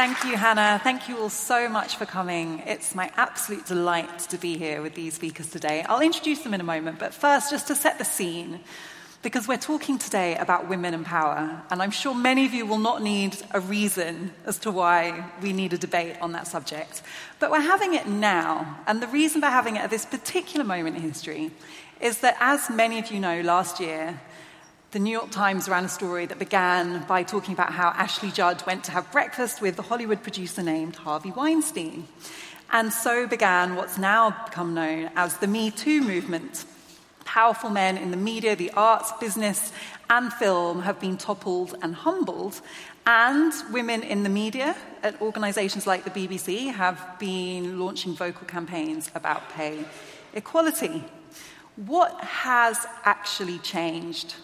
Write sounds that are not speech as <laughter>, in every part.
Thank you, Hannah. Thank you all so much for coming. It's my absolute delight to be here with these speakers today. I'll introduce them in a moment, but first, just to set the scene, because we're talking today about women and power, and I'm sure many of you will not need a reason as to why we need a debate on that subject. But we're having it now, and the reason for having it at this particular moment in history is that, as many of you know, last year, the New York Times ran a story that began by talking about how Ashley Judd went to have breakfast with the Hollywood producer named Harvey Weinstein. And so began what's now become known as the Me Too movement. Powerful men in the media, the arts, business, and film have been toppled and humbled. And women in the media at organizations like the BBC have been launching vocal campaigns about pay equality. What has actually changed?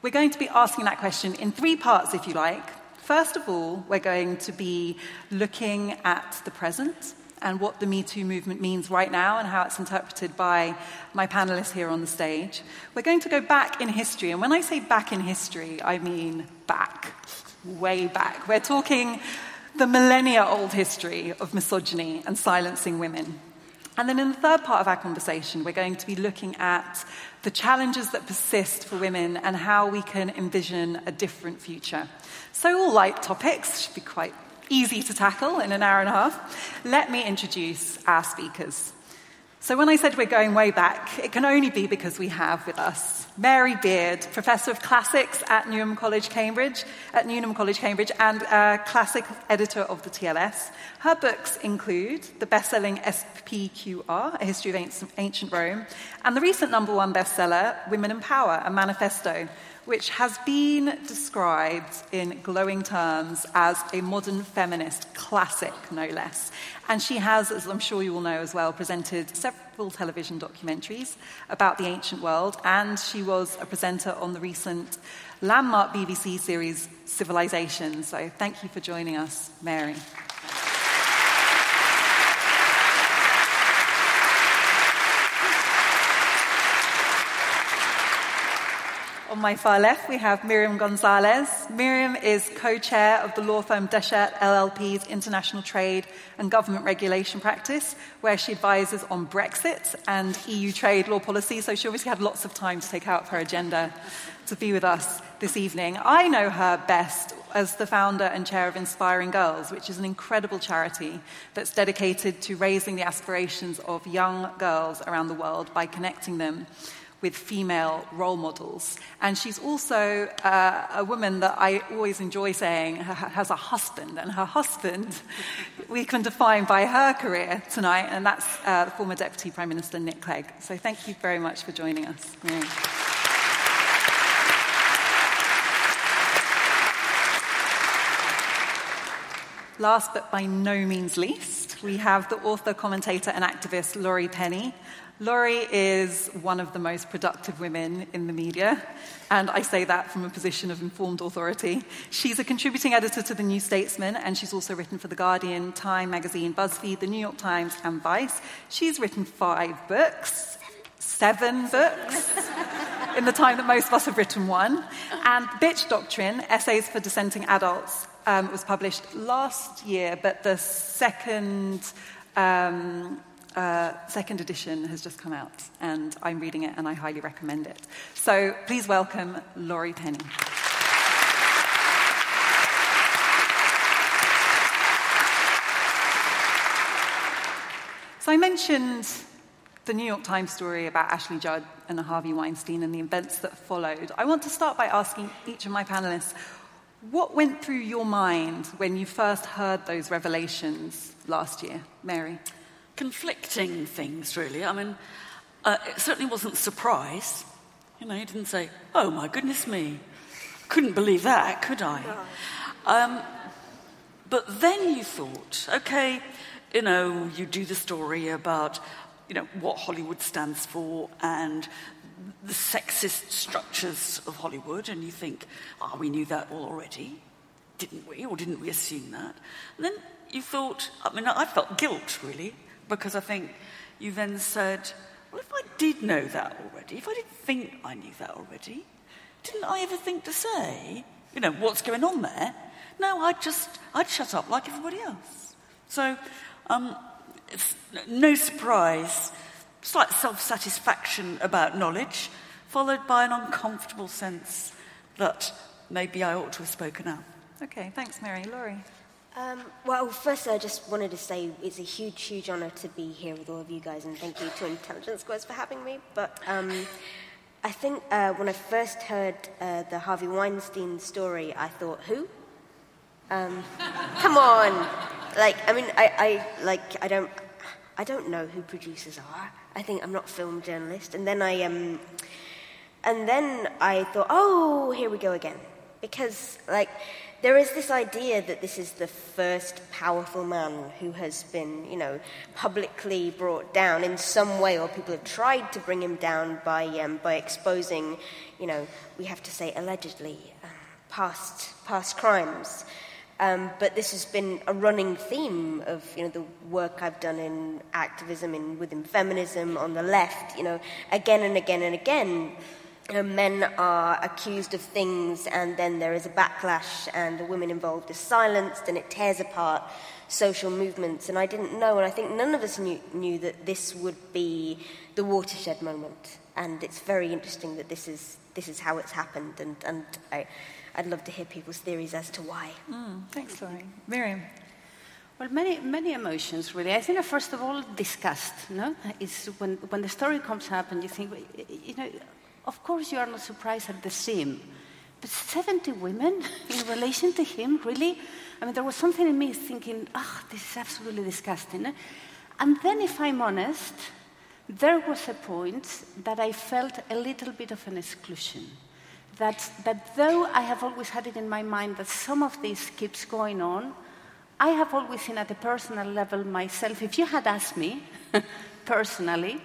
We're going to be asking that question in three parts, if you like. First of all, we're going to be looking at the present and what the Me Too movement means right now and how it's interpreted by my panelists here on the stage. We're going to go back in history, and when I say back in history, I mean back, way back. We're talking the millennia old history of misogyny and silencing women. And then in the third part of our conversation, we're going to be looking at the challenges that persist for women and how we can envision a different future. So, all light topics should be quite easy to tackle in an hour and a half. Let me introduce our speakers. So, when I said we're going way back, it can only be because we have with us Mary Beard, Professor of Classics at Newnham College, Cambridge, at Newnham College, Cambridge, and a classic editor of the TLS. Her books include the best-selling SPQR, A History of Ancient Rome, and the recent number one bestseller, Women in Power, a manifesto, which has been described in glowing terms as a modern feminist classic, no less. And she has, as I'm sure you all know as well, presented several television documentaries about the ancient world, and she was a presenter on the recent landmark BBC series Civilization. So thank you for joining us, Mary. On my far left, we have Miriam Gonzalez. Miriam is co chair of the law firm Dechert LLP's international trade and government regulation practice, where she advises on Brexit and EU trade law policy. So she obviously had lots of time to take out her agenda to be with us this evening. I know her best as the founder and chair of Inspiring Girls, which is an incredible charity that's dedicated to raising the aspirations of young girls around the world by connecting them with female role models. And she's also uh, a woman that I always enjoy saying has a husband, and her husband <laughs> we can define by her career tonight, and that's uh, the former Deputy Prime Minister Nick Clegg. So thank you very much for joining us. Yeah. Last but by no means least, we have the author, commentator, and activist Laurie Penny, Laurie is one of the most productive women in the media, and I say that from a position of informed authority. She's a contributing editor to The New Statesman, and she's also written for The Guardian, Time Magazine, BuzzFeed, The New York Times, and Vice. She's written five books, seven books, in the time that most of us have written one. And Bitch Doctrine, Essays for Dissenting Adults, um, was published last year, but the second. Um, uh, second edition has just come out, and I'm reading it, and I highly recommend it. So please welcome Laurie Penny. So I mentioned the New York Times story about Ashley Judd and Harvey Weinstein and the events that followed. I want to start by asking each of my panelists what went through your mind when you first heard those revelations last year, Mary? Conflicting things, really. I mean, uh, it certainly wasn't surprise. You know, he didn't say, oh my goodness me, couldn't believe that, could I? Um, but then you thought, okay, you know, you do the story about, you know, what Hollywood stands for and the sexist structures of Hollywood, and you think, oh, we knew that all already, didn't we? Or didn't we assume that? And then you thought, I mean, I felt guilt, really, because I think you then said, well, if I did know that already, if I didn't think I knew that already, didn't I ever think to say, you know, what's going on there? No, I'd just, I'd shut up like everybody else. So um, no surprise, slight self satisfaction about knowledge, followed by an uncomfortable sense that maybe I ought to have spoken out. Okay, thanks, Mary. Laurie? Um, well, first, I just wanted to say it's a huge, huge honour to be here with all of you guys, and thank you to Intelligence Squared for having me. But um, I think uh, when I first heard uh, the Harvey Weinstein story, I thought, who? Um, come on, like I mean, I, I like I don't I don't know who producers are. I think I'm not a film journalist. And then I um, and then I thought, oh, here we go again, because like there is this idea that this is the first powerful man who has been, you know, publicly brought down in some way, or people have tried to bring him down by um, by exposing, you know, we have to say allegedly, uh, past past crimes. Um, but this has been a running theme of you know the work I've done in activism in within feminism on the left. You know, again and again and again, men are accused of things, and then there is a backlash, and the women involved are silenced, and it tears apart social movements. And I didn't know, and I think none of us knew, knew that this would be the watershed moment. And it's very interesting that this is this is how it's happened, and and I. I'd love to hear people's theories as to why. Mm, thanks, Laurie. Miriam. Well, many, many emotions, really. I think, first of all, disgust. No, is when when the story comes up and you think, you know, of course you are not surprised at the scene, but 70 women <laughs> in relation to him, really? I mean, there was something in me thinking, ah, oh, this is absolutely disgusting. And then, if I'm honest, there was a point that I felt a little bit of an exclusion that, that though I have always had it in my mind that some of this keeps going on, I have always seen at a personal level myself, if you had asked me <laughs> personally,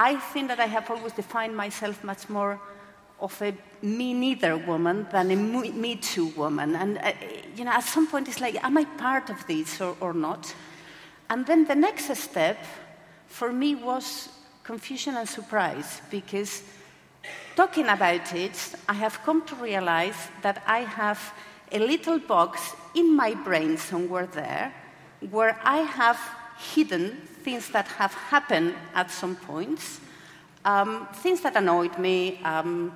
I think that I have always defined myself much more of a me neither woman than a me too woman. And, uh, you know, at some point it's like, am I part of this or, or not? And then the next step for me was confusion and surprise because Talking about it, I have come to realize that I have a little box in my brain somewhere there where I have hidden things that have happened at some points, um, things that annoyed me. Um,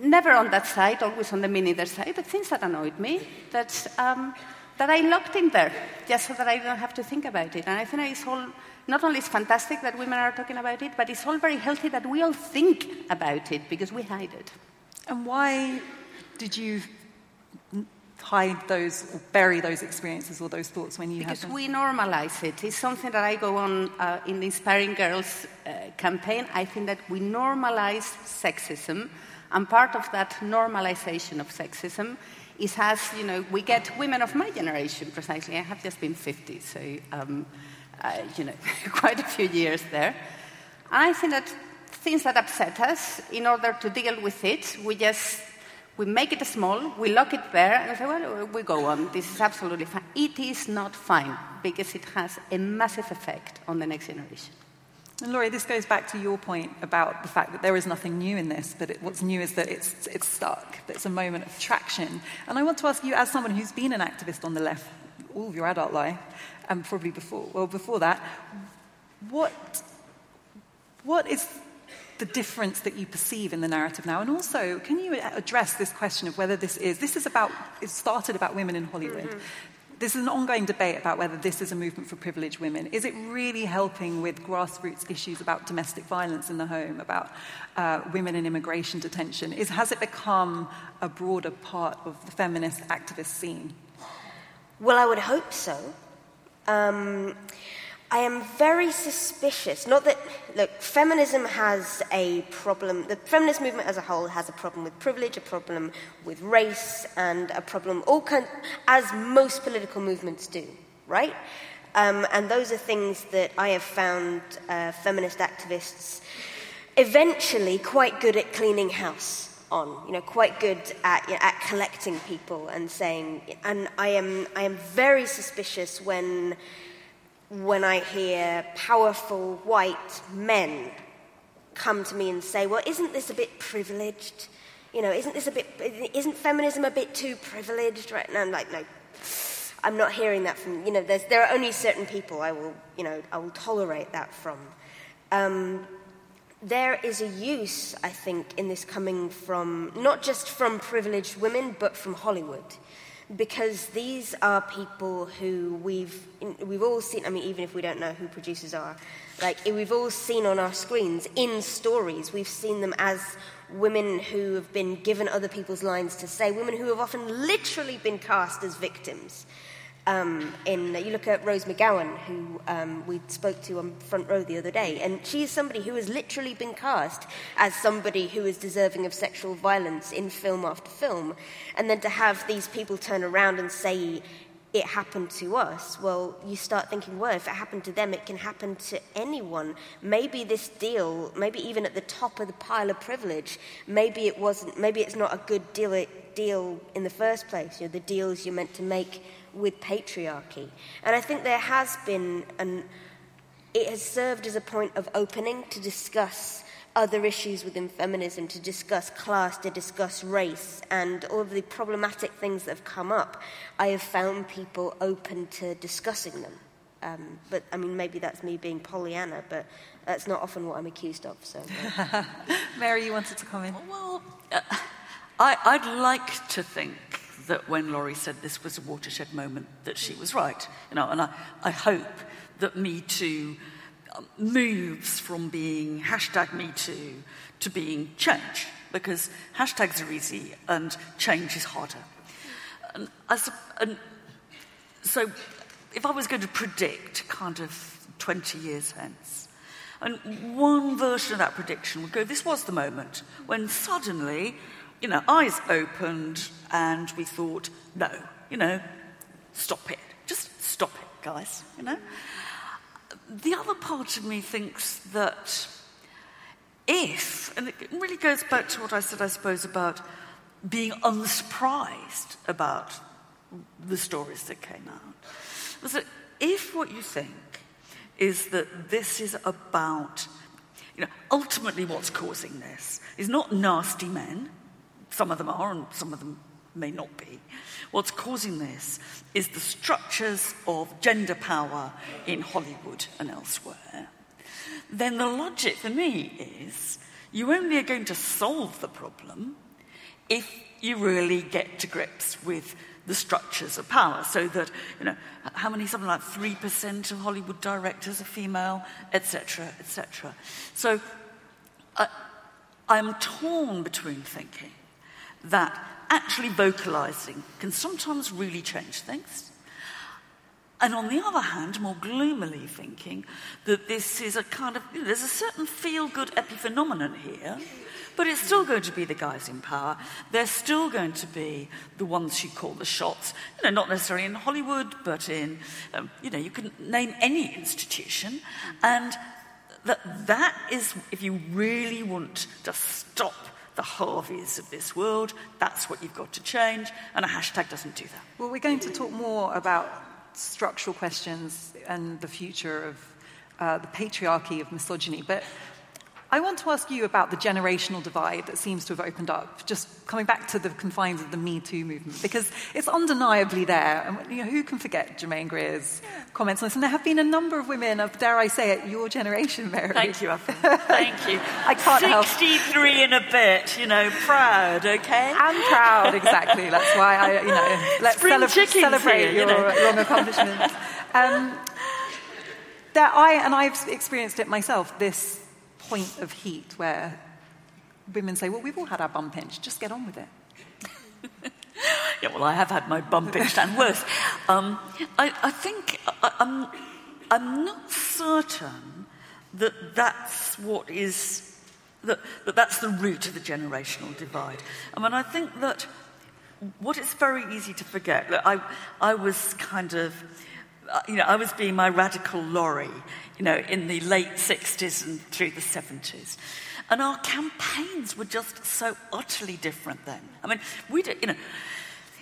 never on that side, always on the neither side, but things that annoyed me that, um, that I locked in there just so that I don't have to think about it. And I think it's all not only is fantastic that women are talking about it, but it's all very healthy that we all think about it because we hide it. And why did you hide those or bury those experiences or those thoughts when you because had them? we normalize it. It's something that I go on uh, in the Inspiring Girls uh, campaign. I think that we normalize sexism, and part of that normalization of sexism is as you know we get women of my generation precisely. I have just been 50, so. Um, uh, you know, <laughs> quite a few years there. And I think that things that upset us, in order to deal with it, we just we make it small, we lock it there, and say, well, we go on. This is absolutely fine. It is not fine because it has a massive effect on the next generation. And Laurie, this goes back to your point about the fact that there is nothing new in this, but it, what's new is that it's, it's stuck, that it's a moment of traction. And I want to ask you, as someone who's been an activist on the left all of your adult life, and probably before, well, before that, what, what is the difference that you perceive in the narrative now? And also, can you address this question of whether this is, this is about, it started about women in Hollywood. Mm-hmm. This is an ongoing debate about whether this is a movement for privileged women. Is it really helping with grassroots issues about domestic violence in the home, about uh, women in immigration detention? Is, has it become a broader part of the feminist activist scene? Well, I would hope so. Um, I am very suspicious. Not that, look, feminism has a problem, the feminist movement as a whole has a problem with privilege, a problem with race, and a problem, all kind, as most political movements do, right? Um, and those are things that I have found uh, feminist activists eventually quite good at cleaning house on, you know, quite good at, you know, at collecting people and saying, and I am, I am very suspicious when when I hear powerful white men come to me and say, well, isn't this a bit privileged? You know, isn't this a bit, isn't feminism a bit too privileged? Right? And I'm like, no, I'm not hearing that from, you know, there are only certain people I will, you know, I will tolerate that from. Um, there is a use, I think, in this coming from, not just from privileged women, but from Hollywood because these are people who we've we've all seen. I mean, even if we don't know who producers are, like we've all seen on our screens in stories. We've seen them as women who have been given other people's lines to say, women who have often literally been cast as victims. Um, in you look at Rose McGowan, who um, we spoke to on front row the other day, and she is somebody who has literally been cast as somebody who is deserving of sexual violence in film after film, and then to have these people turn around and say it happened to us, well, you start thinking, well, if it happened to them, it can happen to anyone. Maybe this deal, maybe even at the top of the pile of privilege, maybe it wasn't, maybe it's not a good deal, deal in the first place. You know, the deals you're meant to make with patriarchy. And I think there has been an it has served as a point of opening to discuss other issues within feminism, to discuss class, to discuss race, and all of the problematic things that have come up. I have found people open to discussing them. Um, but I mean, maybe that's me being Pollyanna, but that's not often what I'm accused of. So, <laughs> Mary, you wanted to comment? Well, uh, I, would like to think that when Laurie said this was a watershed moment, that she was right. You know, and I, I hope that Me Too um, moves from being hashtag Me Too to being change, because hashtags are easy and change is harder. And, as, and so, if I was going to predict kind of 20 years hence, and one version of that prediction would go, this was the moment when suddenly you know, eyes opened and we thought, no, you know, stop it. Just stop it, guys, you know. The other part of me thinks that if, and it really goes back to what I said, I suppose, about being unsurprised about the stories that came out, was that if what you think is that this is about, you know, ultimately what's causing this is not nasty men, some of them are, and some of them may not be. What's causing this is the structures of gender power in Hollywood and elsewhere. Then the logic for me is you only are going to solve the problem if you really get to grips with the structures of power so that, you know, how many, something like 3% of Hollywood directors are female, etc., etc. So uh, I'm torn between thinking that actually vocalizing can sometimes really change things. And on the other hand, more gloomily thinking that this is a kind of, you know, there's a certain feel good epiphenomenon here, but it's still going to be the guys in power. They're still going to be the ones who call the shots. You know, not necessarily in Hollywood, but in, um, you know, you can name any institution. And that, that is, if you really want to stop the Harveys of this world. That's what you've got to change, and a hashtag doesn't do that. Well, we're going to talk more about structural questions and the future of uh, the patriarchy of misogyny, but I want to ask you about the generational divide that seems to have opened up, just coming back to the confines of the Me Too movement, because it's undeniably there. And you know, who can forget Germaine Greer's comments on this? And there have been a number of women of, dare I say it, your generation, Mary. Thank you, Evelyn. Thank you. <laughs> I can't 63 help. 63 and a bit, you know, proud, okay? I'm proud, exactly. <laughs> That's why I, you know, let's celebrate here, you your know. long accomplishments. <laughs> Um, there, I and I've experienced it myself. This point of heat where women say, "Well, we've all had our bum pinched. Just get on with it." <laughs> Yeah, well, I have had my bum pinched and worse. Um, I, I think I, I'm, I'm not certain that that's what is, that, that that's the root of the generational divide. I mean, I think that what it's very easy to forget, look, I, I was kind of, Uh, you know, I was being my radical Laurie, you know, in the late 60s and through the 70s. And our campaigns were just so utterly different then. I mean, we did, you know,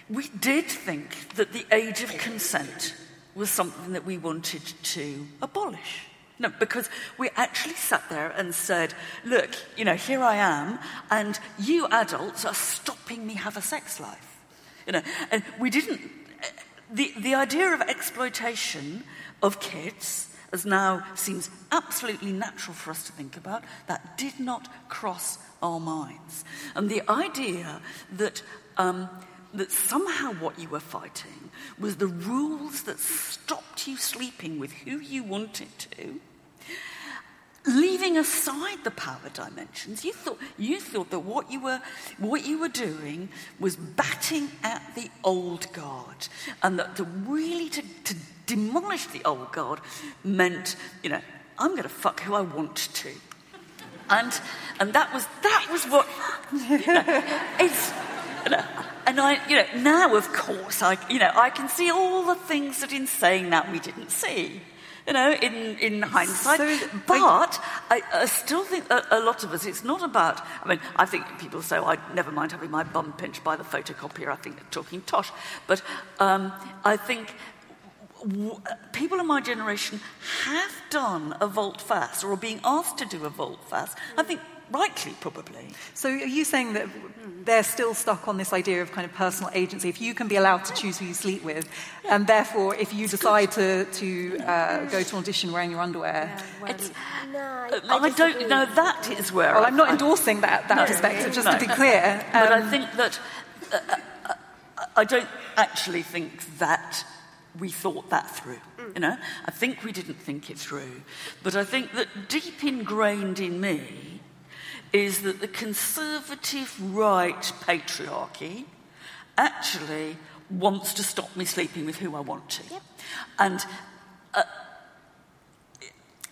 we did think that the age of consent was something that we wanted to abolish. No, because we actually sat there and said, look, you know, here I am, and you adults are stopping me have a sex life. You know, and we didn't, the, the idea of exploitation of kids, as now seems absolutely natural for us to think about, that did not cross our minds. And the idea that, um, that somehow what you were fighting was the rules that stopped you sleeping with who you wanted to, leaving aside the power dimensions, you thought, you thought that what you, were, what you were doing was batting at the old guard, and that to really to, to demolish the old guard meant, you know, I'm going to fuck who I want to. And, and that was that was what you <laughs> know, it's and I you know now of course I you know I can see all the things that in saying that we didn't see you know in in hindsight So, but I, I still think that a lot of us it's not about I mean I think people say oh, I never mind having my bum pinched by the photocopier I think they're talking tosh but um, I think w- people in my generation have done a vault fast or are being asked to do a vault fast. I think rightly, probably. So, are you saying that they're still stuck on this idea of kind of personal agency? If you can be allowed to choose who you sleep with, and therefore, if you decide to to uh, go to an audition wearing your underwear, It's, No, I, I don't know. That is where well, I- I'm not I- endorsing that that No, perspective. Just no. to be clear, but I Um, think that uh, uh, I don't actually think that we thought that through. You know, I think we didn't think it through. But I think that deep ingrained in me is that the conservative right patriarchy actually wants to stop me sleeping with who I want to. And uh,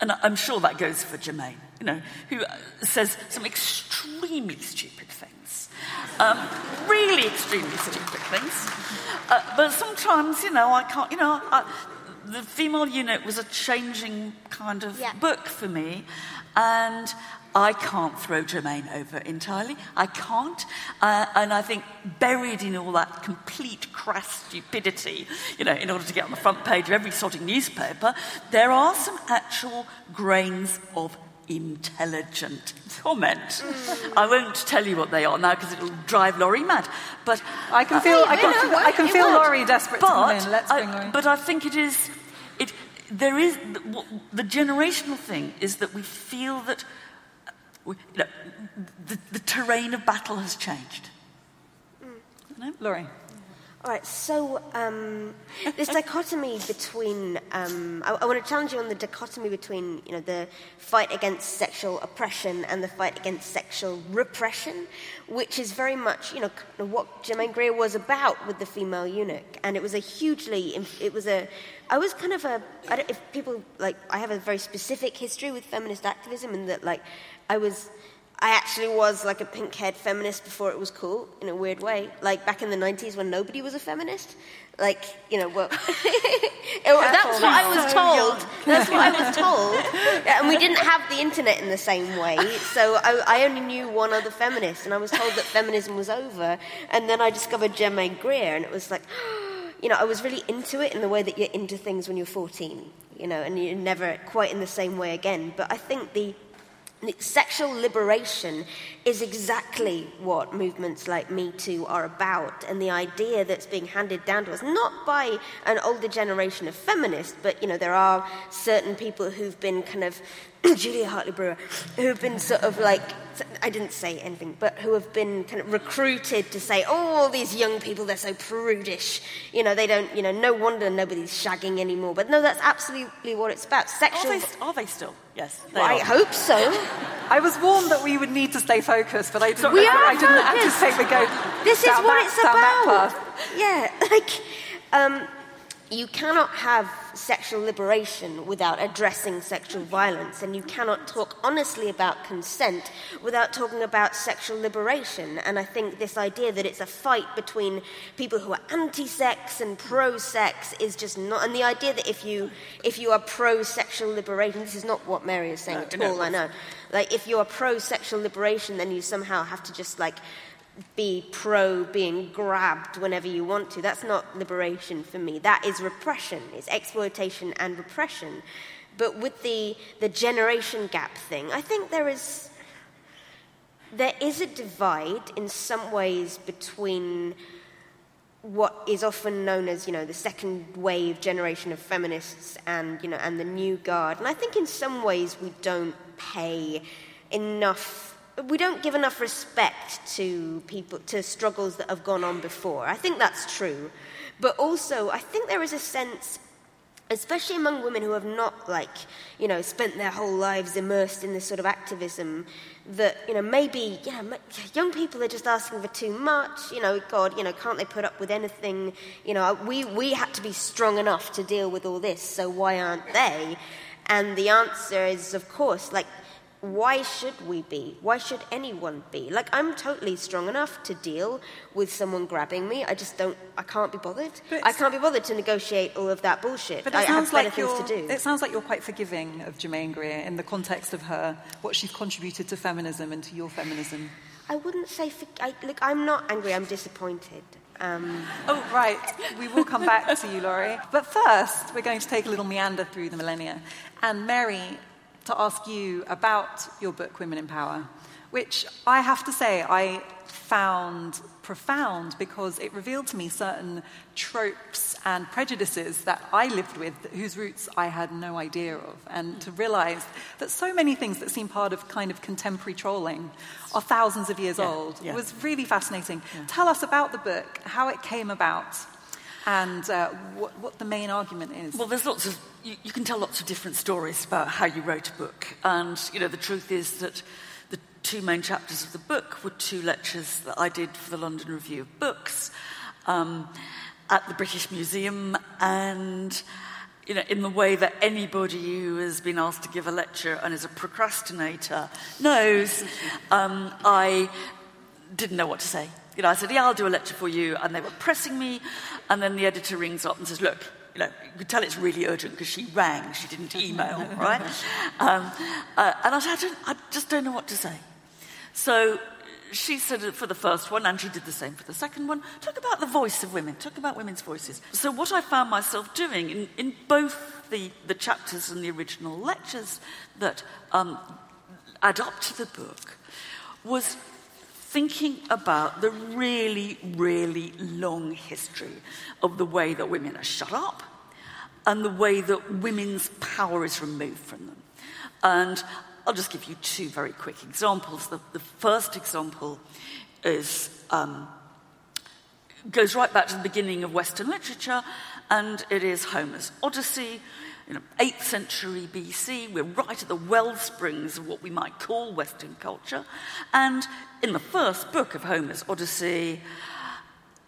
and I'm sure that goes for Germaine, you know, who uh, says some extremely stupid things. Um, really extremely stupid things. Uh, but sometimes, you know, I can't, you know, I, the female eunuch was a changing kind of Yeah. book for me. And I can't throw Germaine over entirely. I can't. Uh, and I think buried in all that complete crass stupidity, you know, in order to get on the front page of every sodding newspaper, there are some actual grains of intelligent comment. I won't tell you what they are now because it'll drive Laurie mad. But I can feel I no, can, no, I can feel would. Laurie desperate to come but in. Let's I- Laurie. But I think it is, it, there is, the, the generational thing is that we feel that we, you know, the, the terrain of battle has changed. no, Laurie. All right, so um, this dichotomy between, um, I, I want to challenge you on the dichotomy between, you know, the fight against sexual oppression and the fight against sexual repression, which is very much, you know, what Germaine Greer was about with the female eunuch, and it was a hugely, it was a, I was kind of a, I don't, if people like, I have a very specific history with feminist activism, in that like, I was. I actually was like a pink haired feminist before it was cool in a weird way. Like back in the 90s when nobody was a feminist. Like, you know, well, that's what I was told. That's what I was told. And we didn't have the internet in the same way. So I, I only knew one other feminist, and I was told that feminism was over. And then I discovered Germaine Greer, and it was like, <gasps> you know, I was really into it in the way that you're into things when you're 14, you know, and you're never quite in the same way again. But I think the sexual liberation is exactly what movements like Me Too are about, and the idea that's being handed down to us, not by an older generation of feminists, but you know, there are certain people who've been kind of <coughs> Julia Hartley Brewer, who have been sort of like, I didn't say anything, but who have been kind of recruited to say, oh, all these young people, they're so prudish. You know, they don't, you know, no wonder nobody's shagging anymore. But no, that's absolutely what it's about. Sexual. Are they, are they still? Yes. They well, I hope so. I was warned that we would need to stay focused, but I didn't, we are I didn't anticipate we go. This is what that, it's about. Yeah, <laughs> like, um, you cannot have sexual liberation without addressing sexual violence, and you cannot talk honestly about consent without talking about sexual liberation. And I think this idea that it's a fight between people who are anti-sex and pro-sex is just not. And the idea that if you if you are pro-sexual liberation, this is not what Mary is saying no, at all. I know. Like if you are pro-sexual liberation, then you somehow have to just like be pro being grabbed whenever you want to. That's not liberation for me. That is repression. It's exploitation and repression. But with the, the generation gap thing, I think there is there is a divide in some ways between what is often known as you know the second wave generation of feminists and you know and the new guard and i think in some ways we don't pay enough we don't give enough respect to people to struggles that have gone on before. I think that's true. But also, I think there is a sense especially among women who have not like you know spent their whole lives immersed in this sort of activism that you know maybe know young people are just asking for too much you know god you know can't they put up with anything you know we we had to be strong enough to deal with all this so why aren't they and the answer is of course like why should we be? Why should anyone be? Like, I'm totally strong enough to deal with someone grabbing me. I just don't, I can't be bothered. I can't be bothered to negotiate all of that bullshit. But it I sounds have like things to do. It sounds like you're quite forgiving of Germaine Greer in the context of her, what she's contributed to feminism and to your feminism. I wouldn't say, for, I, look, I'm not angry, I'm disappointed. Um, oh, right. We will come back to you, Laurie. But first, we're going to take a little meander through the millennia. And Mary to ask you about your book, Women in Power, which I have to say I found profound because it revealed to me certain tropes and prejudices that I lived with, whose roots I had no idea of. And to realize that so many things that seem part of kind of contemporary trolling are thousands of years yeah, old yeah. was really fascinating. Yeah. Tell us about the book, how it came about, and uh, what, what, the main argument is. Well, there's lots of, you, you, can tell lots of different stories about how you wrote a book. And, you know, the truth is that the two main chapters of the book were two lectures that I did for the London Review of Books um, at the British Museum and, you know, in the way that anybody who has been asked to give a lecture and is a procrastinator knows, um, I didn't know what to say. You know, I said, yeah, I'll do a lecture for you. And they were pressing me. And then the editor rings up and says, look, you know, you could tell it's really urgent because she rang, she didn't email, <laughs> right? Um, uh, and I said, I, don't, I just don't know what to say. So she said it for the first one, and she did the same for the second one. Talk about the voice of women, talk about women's voices. So, what I found myself doing in, in both the, the chapters and the original lectures that um, add up to the book was thinking about the really, really long history of the way that women are shut up and the way that women's power is removed from them. And I'll just give you two very quick examples. The, the first example is, um, goes right back to the beginning of Western literature, and it is Homer's Odyssey, you know, 8th century BC. We're right at the well springs of what we might call Western culture. And in the first book of Homer's Odyssey,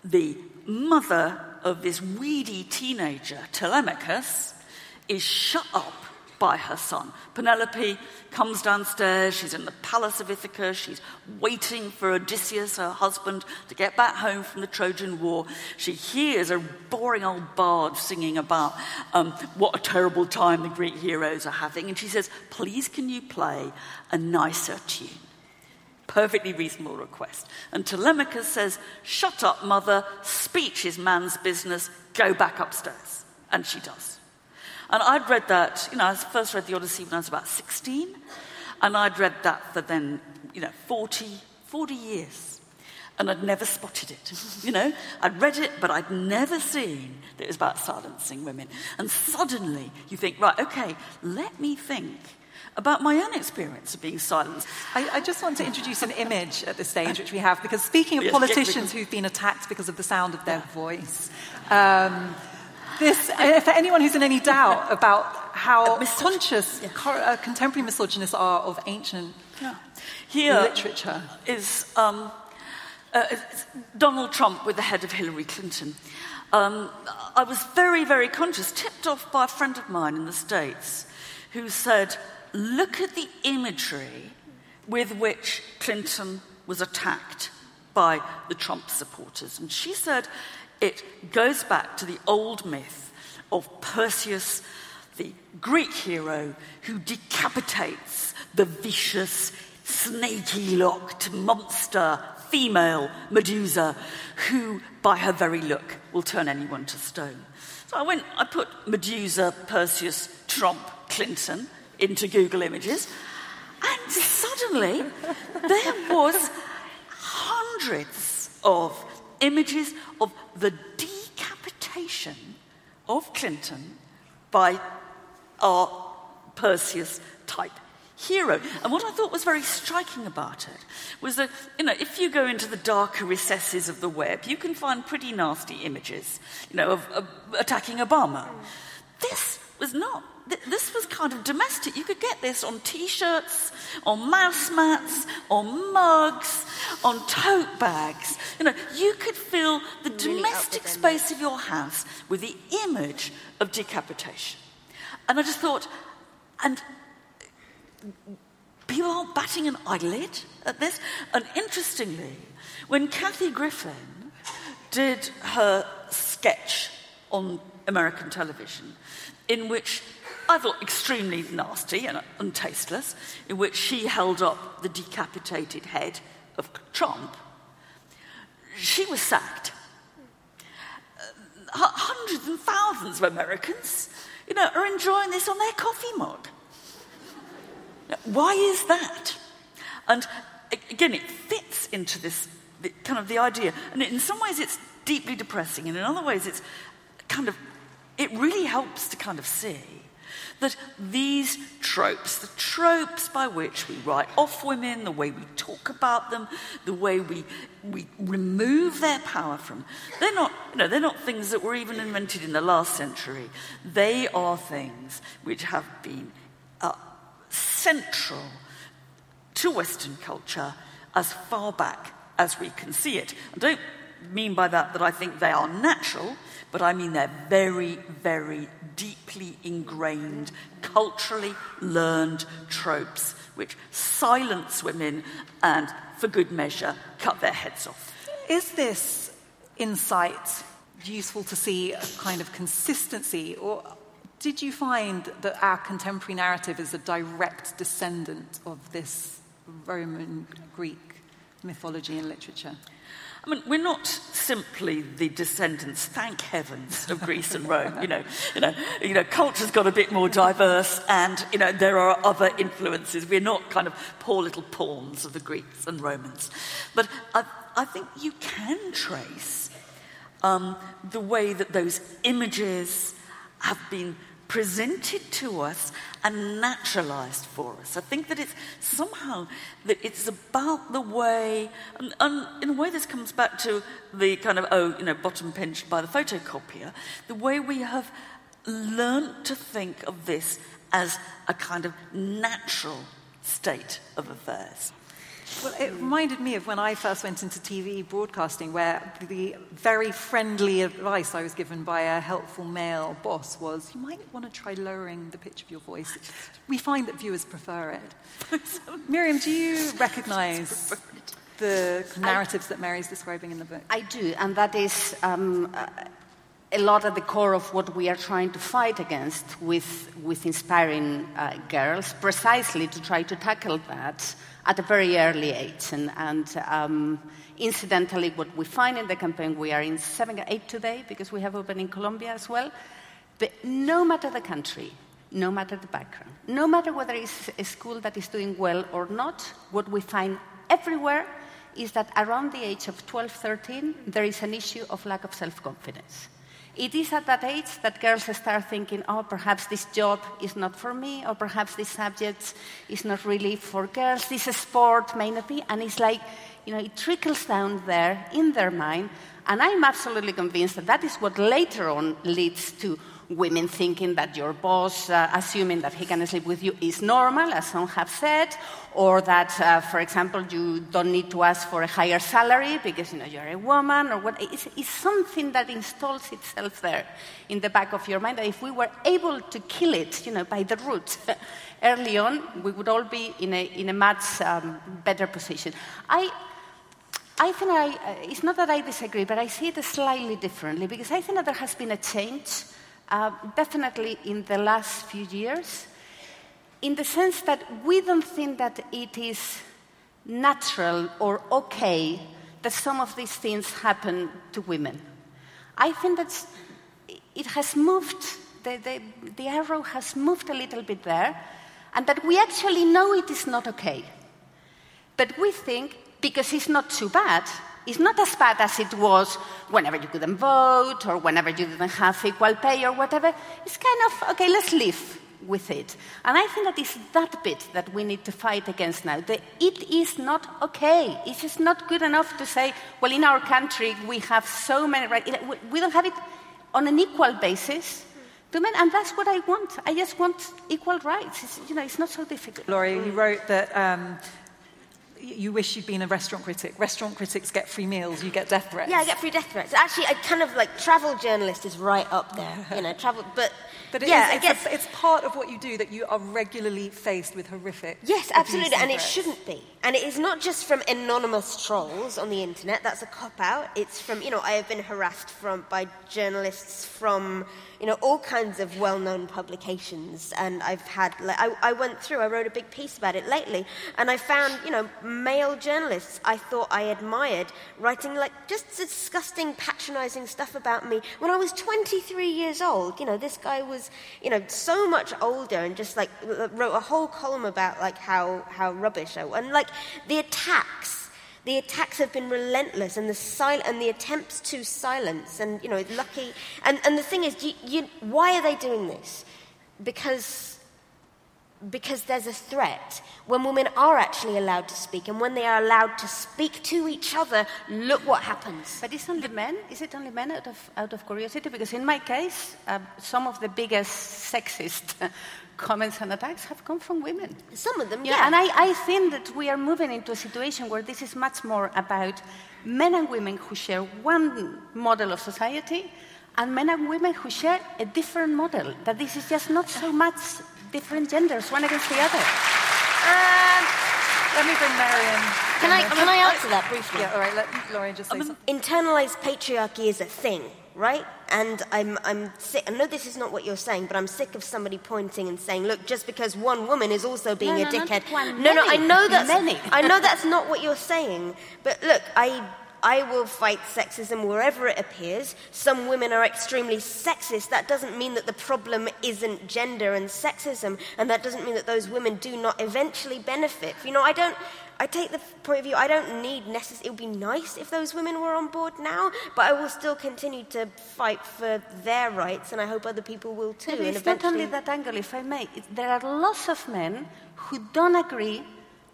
the mother of this weedy teenager, Telemachus, is shut up by her son. Penelope comes downstairs, she's in the palace of Ithaca, she's waiting for Odysseus, her husband, to get back home from the Trojan War. She hears a boring old bard singing about um, what a terrible time the Greek heroes are having, and she says, Please, can you play a nicer tune? Perfectly reasonable request. And Telemachus says, Shut up, mother, speech is man's business, go back upstairs. And she does. And I'd read that, you know, I first read the Odyssey when I was about 16. And I'd read that for then, you know, 40, 40 years. And I'd never spotted it. <laughs> You know, I'd read it, but I'd never seen that it was about silencing women. And suddenly you think, right, okay, let me think about my own experience of being silenced. I, I, just want to <laughs> introduce an image at this stage, which we have, because speaking of yes, politicians who've been attacked because of the sound of their voice, um, this, uh, for anyone who's in any doubt about how conscious yeah. co- uh, contemporary misogynists are of ancient yeah. Here literature is um, uh, Donald Trump with the head of Hillary Clinton. Um, I was very, very conscious, tipped off by a friend of mine in the States who said, Look at the imagery with which Clinton was attacked by the Trump supporters. And she said it goes back to the old myth of Perseus, the Greek hero who decapitates the vicious, snaky locked monster female Medusa, who, by her very look, will turn anyone to stone. So I went, I put Medusa, Perseus, Trump, Clinton into Google Images, and suddenly there was hundreds of images of the decapitation of Clinton by our Perseus type hero. And what I thought was very striking about it was that, you know, if you go into the darker recesses of the web, you can find pretty nasty images, you know, of, of attacking Obama. This was not this was kind of domestic. You could get this on t shirts, on mouse mats, on mugs, on tote bags. You know, you could fill the really domestic space of your house with the image of decapitation. And I just thought, and people aren't batting an eyelid at this. And interestingly, when Kathy Griffin did her sketch on American television, in which I thought extremely nasty and untasteless, in which she held up the decapitated head of Trump, she was sacked. Uh, hundreds and thousands of Americans, you know, are enjoying this on their coffee mug. Why is that? And again, it fits into this kind of the idea. And in some ways, it's deeply depressing, and in other ways, it's kind of, it really helps to kind of see that these tropes, the tropes by which we write off women, the way we talk about them, the way we, we remove their power from, they're not, you know, they're not things that were even invented in the last century. They are things which have been uh, central to Western culture as far back as we can see it. I don't mean by that that I think they are natural, but I mean they're very, very deeply ingrained, culturally learned tropes which silence women and, for good measure, cut their heads off. Is this insight useful to see a kind of consistency, or did you find that our contemporary narrative is a direct descendant of this Roman Greek mythology and literature? I mean, we're not simply the descendants, thank heavens, of Greece and Rome. You know, you know, you know, culture's got a bit more diverse, and you know, there are other influences. We're not kind of poor little pawns of the Greeks and Romans, but I, I think you can trace um, the way that those images have been presented to us and naturalized for us. I think that it's somehow that it's about the way, and, and, in a way, this comes back to the kind of oh, you know, bottom pinched by the photocopier. The way we have learnt to think of this as a kind of natural state of affairs. Well, it reminded me of when I first went into TV broadcasting, where the very friendly advice I was given by a helpful male boss was you might want to try lowering the pitch of your voice. We find that viewers prefer it. <laughs> Miriam, do you recognize the narratives I, that Mary's describing in the book? I do, and that is. Um, a lot at the core of what we are trying to fight against with, with inspiring uh, girls, precisely to try to tackle that at a very early age. And, and um, incidentally, what we find in the campaign, we are in seven, eight today because we have opened in Colombia as well. But no matter the country, no matter the background. No matter whether it's a school that is doing well or not, what we find everywhere is that around the age of 12, 13, there is an issue of lack of self confidence. It is at that age that girls start thinking, oh, perhaps this job is not for me, or perhaps this subject is not really for girls, this sport may not be. And it's like, you know, it trickles down there in their mind. And I'm absolutely convinced that that is what later on leads to women thinking that your boss, uh, assuming that he can sleep with you, is normal, as some have said, or that, uh, for example, you don't need to ask for a higher salary because you know you're a woman, or what. It's, it's something that installs itself there in the back of your mind. That if we were able to kill it, you know, by the root. <laughs> early on, we would all be in a, in a much um, better position. I, I think I, uh, it's not that I disagree, but I see it slightly differently because I think that there has been a change uh, definitely in the last few years, in the sense that we don't think that it is natural or okay that some of these things happen to women. I think that it has moved, the, the, the arrow has moved a little bit there, and that we actually know it is not okay. But we think, because it's not too bad, it's not as bad as it was whenever you couldn't vote or whenever you didn't have equal pay or whatever. It's kind of, okay, let's live with it. And I think that it's that bit that we need to fight against now. That it is not okay. It's just not good enough to say, well, in our country we have so many rights. We don't have it on an equal basis. To men, and that's what I want. I just want equal rights. It's, you know, it's not so difficult. Laurie, you wrote that um, you wish you'd been a restaurant critic. Restaurant critics get free meals, you get death threats. Yeah, I get free death threats. Actually, I kind of like travel journalist is right up there, <laughs> you know, travel, but. But it yeah, is, it's, a, it's, part of what you do that you are regularly faced with horrific. Yes, absolutely, and it shouldn't be. And it is not just from anonymous trolls on the internet. That's a cop out. It's from you know I have been harassed from by journalists from you know, all kinds of well-known publications. And I've had, like, I, I went through, I wrote a big piece about it lately, and I found, you know, male journalists I thought I admired writing like just disgusting, patronizing stuff about me when I was 23 years old. You know, this guy was, you know, so much older and just like wrote a whole column about like how, how rubbish I was. And like the attacks the attacks have been relentless and the, sil- and the attempts to silence. And, you know, lucky. And, and the thing is, you, you, why are they doing this? Because, because there's a threat. When women are actually allowed to speak and when they are allowed to speak to each other, look what happens. But is only men? Is it only men out of, out of curiosity? Because in my case, uh, some of the biggest sexist <laughs> comments and attacks have come from women. Some of them, yeah. yeah. And I, I think that we are moving into a situation where this is much more about men and women who share one model of society and men and women who share a different model. That this is just not so much different genders, one against the other. Um, let me bring Marion. Can I, can I answer that briefly? Yeah, all right, let Laurie just say um, something. Internalized patriarchy is a thing right? And I'm, I'm sick. I know this is not what you're saying, but I'm sick of somebody pointing and saying, look, just because one woman is also being no, a no, dickhead. One, no, many, no, I know that's, many. I know that's not what you're saying. But look, I, I will fight sexism wherever it appears. Some women are extremely sexist. That doesn't mean that the problem isn't gender and sexism, and that doesn't mean that those women do not eventually benefit. You know, I don't. I take the point of view I don't need necessarily. It would be nice if those women were on board now, but I will still continue to fight for their rights, and I hope other people will too. It's not only that angle, if I may. there are lots of men who don't agree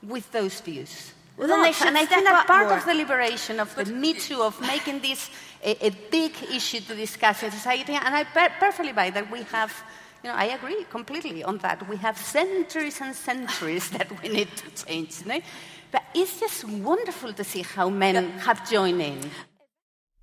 with those views. Well, then they should and I think that part more. of the liberation of the Me Too, of making this a, a, big issue to discuss in society, and I per- perfectly buy that we have you know, I agree completely on that. We have centuries and centuries <laughs> that we need to change. You know? But it's just wonderful to see how men have joined in.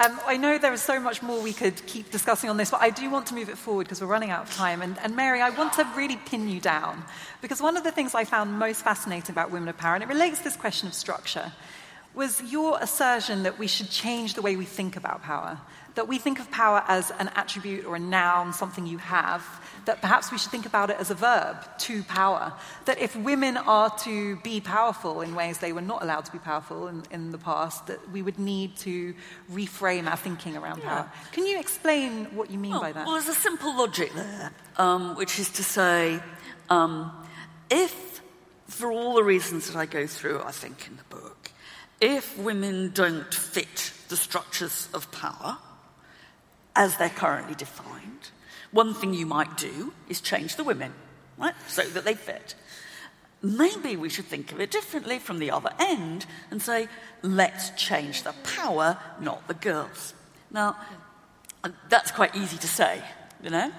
Um, I know there is so much more we could keep discussing on this, but I do want to move it forward because we're running out of time. And, and, Mary, I want to really pin you down because one of the things I found most fascinating about women of power, and it relates to this question of structure, was your assertion that we should change the way we think about power. That we think of power as an attribute or a noun, something you have, that perhaps we should think about it as a verb, to power. That if women are to be powerful in ways they were not allowed to be powerful in, in the past, that we would need to reframe our thinking around yeah. power. Can you explain what you mean well, by that? Well, there's a simple logic there, um, which is to say, um, if, for all the reasons that I go through, I think, in the book, if women don't fit the structures of power as they're currently defined, one thing you might do is change the women, right, so that they fit. Maybe we should think of it differently from the other end and say, let's change the power, not the girls. Now, that's quite easy to say, you know?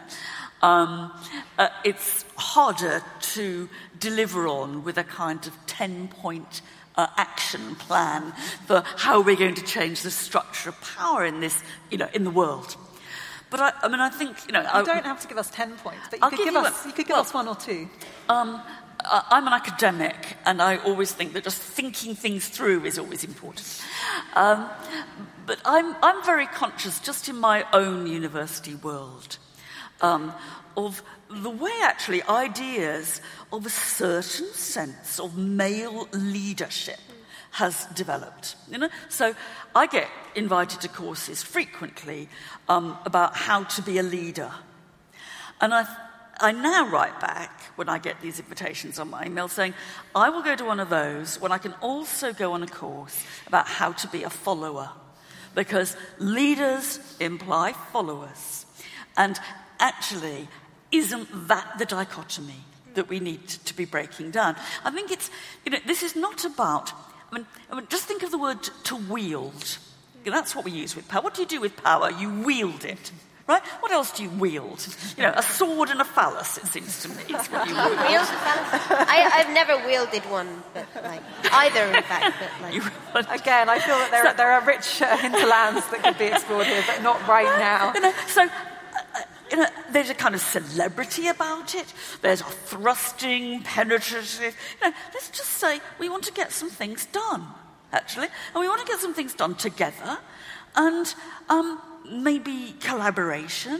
Um, uh, it's harder to deliver on with a kind of 10 point uh, action plan for how we're going to change the structure of power in this, you know, in the world. But I, I mean, I think you know. You I, don't have to give us ten points, but you I'll could give, give us. A, you could give well, us one or two. Um, I'm an academic, and I always think that just thinking things through is always important. Um, but I'm, I'm very conscious, just in my own university world, um, of the way actually ideas of a certain sense of male leadership has developed. You know? So I get invited to courses frequently um, about how to be a leader. And I, I now write back when I get these invitations on my email saying, I will go to one of those when I can also go on a course about how to be a follower. Because leaders imply followers. And actually, isn't that the dichotomy that we need to be breaking down? I think it's, you know, this is not about I mean, I mean, just think of the word to wield. That's what we use with power. What do you do with power? You wield it. Right? What else do you wield? You know, a sword and a phallus, it seems to me, is what you <laughs> wield. Wield I, have never wielded one, but like, either, in fact. But like. Again, I feel that there, so, are, there are rich uh, hinterlands that could be explored here, but not right <laughs> now. You know, so you know, there's a kind of celebrity about it. There's a thrusting, penetrative. You know, let's just say we want to get some things done, actually, and we want to get some things done together, and um, maybe collaboration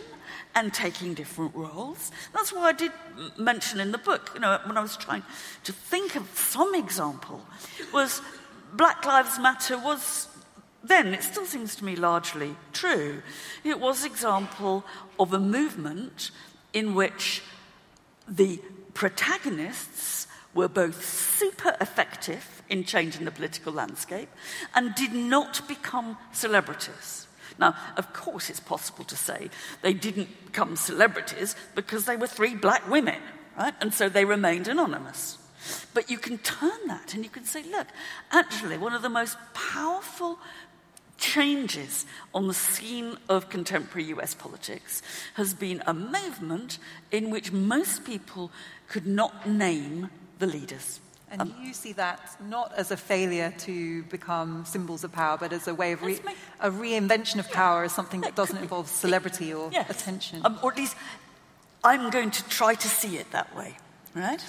and taking different roles. That's why I did mention in the book, you know, when I was trying to think of some example, was Black Lives Matter was then it still seems to me largely true. It was an example of a movement in which the protagonists were both super effective in changing the political landscape and did not become celebrities. Now, of course, it's possible to say they didn't become celebrities because they were three black women, right? And so they remained anonymous. But you can turn that and you can say, look, actually, one of the most powerful changes on the scene of contemporary US politics has been a movement in which most people could not name the leaders. And um, you see that not as a failure to become symbols of power, but as a way of re- a reinvention of power as something that doesn't involve celebrity or yes. attention. Um, or at least I'm going to try to see it that way, right?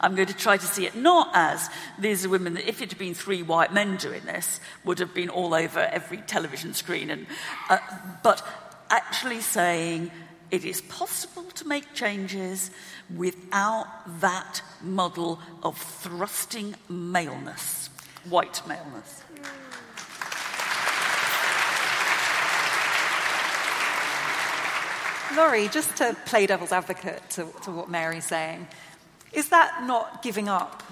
I'm going to try to see it not as these are women that, if it had been three white men doing this, would have been all over every television screen, and, uh, but actually saying it is possible to make changes without that model of thrusting maleness, white maleness. Laurie, just to play devil's advocate to, to what Mary's saying, is that not giving up?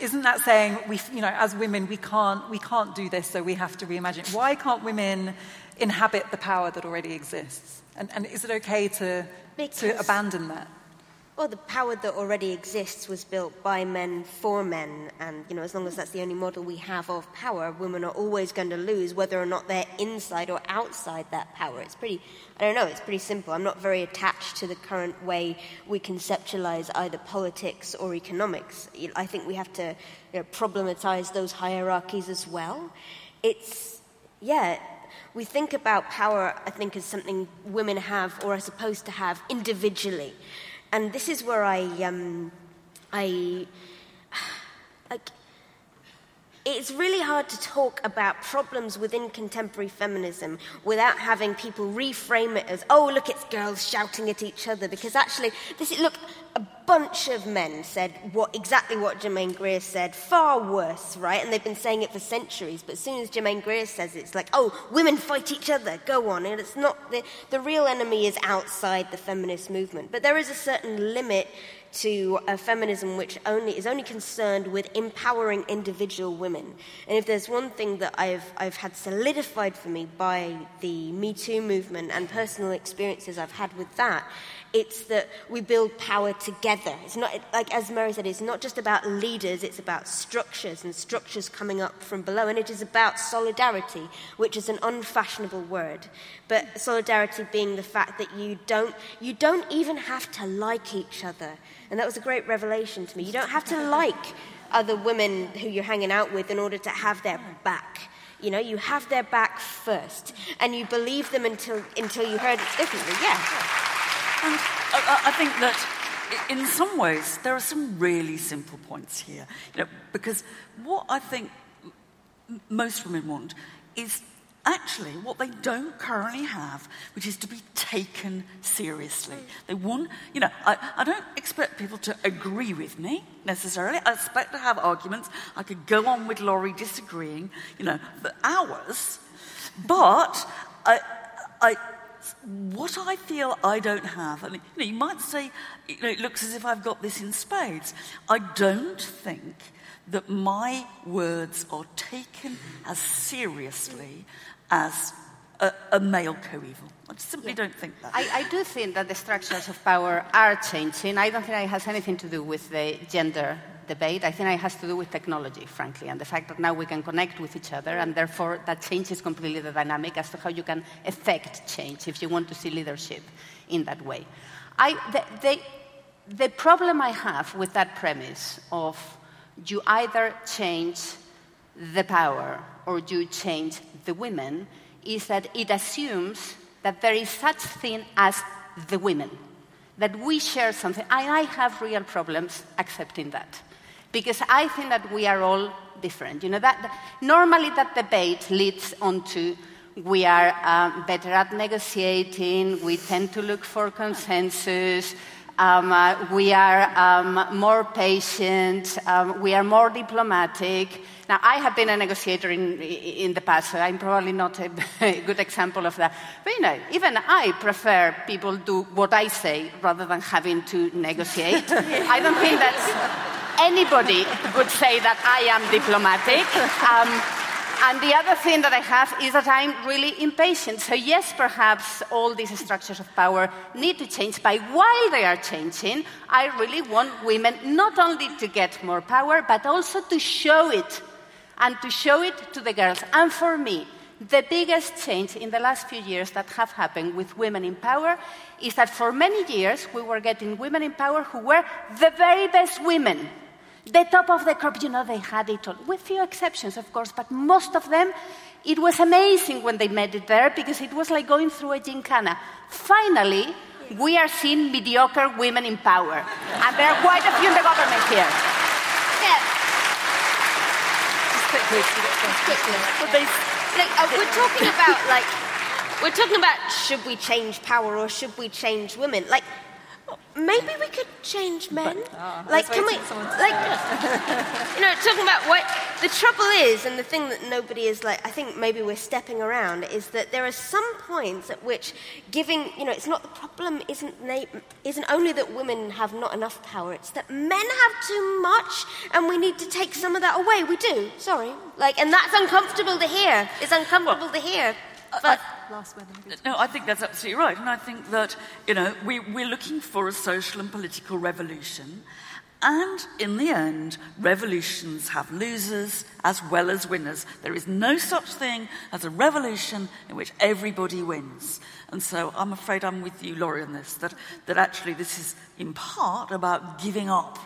Isn't that saying we, you know, as women, we can't, we can't do this, so we have to reimagine? Why can't women inhabit the power that already exists? And, and is it okay to, to abandon that? Well, the power that already exists was built by men for men, and you know, as long as that's the only model we have of power, women are always going to lose, whether or not they're inside or outside that power. It's pretty, I don't know, it's pretty simple. I'm not very attached to the current way we conceptualize either politics or economics. I think we have to you know, problematize those hierarchies as well. It's, yeah, we think about power, I think, as something women have or are supposed to have individually. And this is where I, um, I, like, it's really hard to talk about problems within contemporary feminism without having people reframe it as, oh, look, it's girls shouting at each other. Because actually, this, look, a bunch of men said what, exactly what Germaine Greer said, far worse, right? And they've been saying it for centuries. But as soon as Germaine Greer says it, it's like, oh, women fight each other, go on. And it's not, the, the real enemy is outside the feminist movement. But there is a certain limit to a feminism which only is only concerned with empowering individual women. And if there's one thing that I've I've had solidified for me by the Me Too movement and personal experiences I've had with that, it's that we build power together. It's not, like as Mary said, it's not just about leaders, it's about structures and structures coming up from below. And it is about solidarity, which is an unfashionable word. But solidarity being the fact that you don't, you don't even have to like each other. And that was a great revelation to me. You don't have to like other women who you're hanging out with in order to have their back. You know, you have their back first, and you believe them until, until you heard it differently. Yeah. And I, I think that in some ways, there are some really simple points here. You know, because what I think most women want is actually what they don't currently have, which is to be taken seriously. They want, you know, I, I, don't expect people to agree with me necessarily. I expect to have arguments. I could go on with Laurie disagreeing, you know, for hours. But I, I, what I feel I don't have, and you, know, you might say, you know, it looks as if I've got this in spades. I don't think that my words are taken as seriously as a, a male coeval. I simply yeah. don't think that. I, I, do think that the structures of power are changing. I don't think it has anything to do with the gender debate. I think it has to do with technology, frankly, and the fact that now we can connect with each other, and therefore that changes completely the dynamic as to how you can effect change if you want to see leadership in that way. I, the, the, the problem I have with that premise of you either change the power or you change the women is that it assumes that there is such thing as the women that we share something. I have real problems accepting that because I think that we are all different. You know, that, normally that debate leads on to we are um, better at negotiating, we tend to look for consensus, um, uh, we are um, more patient, um, we are more diplomatic. Now, I have been a negotiator in, in the past, so I'm probably not a <laughs> good example of that. But you know, even I prefer people do what I say rather than having to negotiate. <laughs> I don't think that's anybody would say that I am diplomatic. Um, and the other thing that I have is that I'm really impatient. So, yes, perhaps all these structures of power need to change, but while they are changing, I really want women not only to get more power, but also to show it and to show it to the girls. And for me, the biggest change in the last few years that have happened with women in power is that for many years we were getting women in power who were the very best women the top of the crop, you know, they had it all, with few exceptions, of course, but most of them, it was amazing when they made it there because it was like going through a gincana. Finally, we are seeing mediocre women in power. And there are quite a few in the government here. Yeah. quickly, quickly. But they, like, uh, we're talking about, like, we're talking about should we change power or should we change women? Like, maybe we could change men. But, oh, like, can we, like, <laughs> you know, talking about what the trouble is, and the thing that nobody is like, I think maybe we're stepping around, is that there are some points at which giving, you know, it's not the problem isn't isn't only that women have not enough power, it's that men have too much, and we need to take some of that away. We do. Sorry, like, and that's uncomfortable to hear. It's uncomfortable to hear. But, no, I think that's absolutely right. And I think that, you know, we, we're looking for a social and political revolution. And in the end, revolutions have losers as well as winners. There is no such thing as a revolution in which everybody wins. And so I'm afraid I'm with you, Laurie, on this, that, that actually this is in part about giving up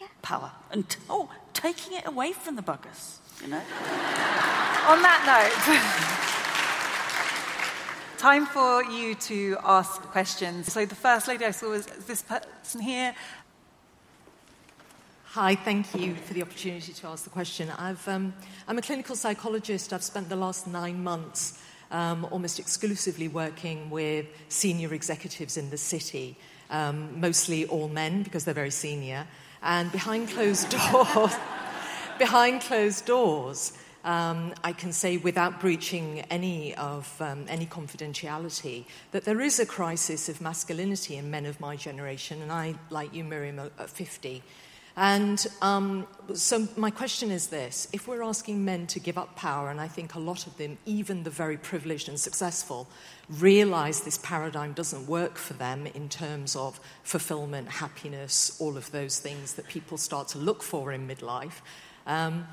yeah. power and t- oh, taking it away from the buggers, you know? on that note. <laughs> Time for you to ask questions. So the first lady I saw was this person here. Hi, thank you for the opportunity to ask the question. i am um, a clinical psychologist. I've spent the last nine months um, almost exclusively working with senior executives in the city, um, mostly all men because they're very senior. And behind closed <laughs> doors, behind closed doors, um, I can say without breaching any of um, any confidentiality that there is a crisis of masculinity in men of my generation, and I, like you, Miriam, are 50. And um, so, my question is this if we're asking men to give up power, and I think a lot of them, even the very privileged and successful, realize this paradigm doesn't work for them in terms of fulfillment, happiness, all of those things that people start to look for in midlife. Um,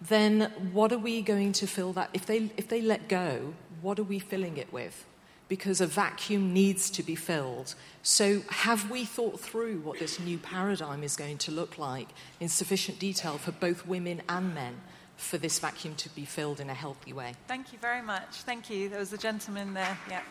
then what are we going to fill that? If they, if they let go, what are we filling it with? Because a vacuum needs to be filled. So, have we thought through what this new paradigm is going to look like in sufficient detail for both women and men for this vacuum to be filled in a healthy way? Thank you very much. Thank you. There was a gentleman there. Yeah.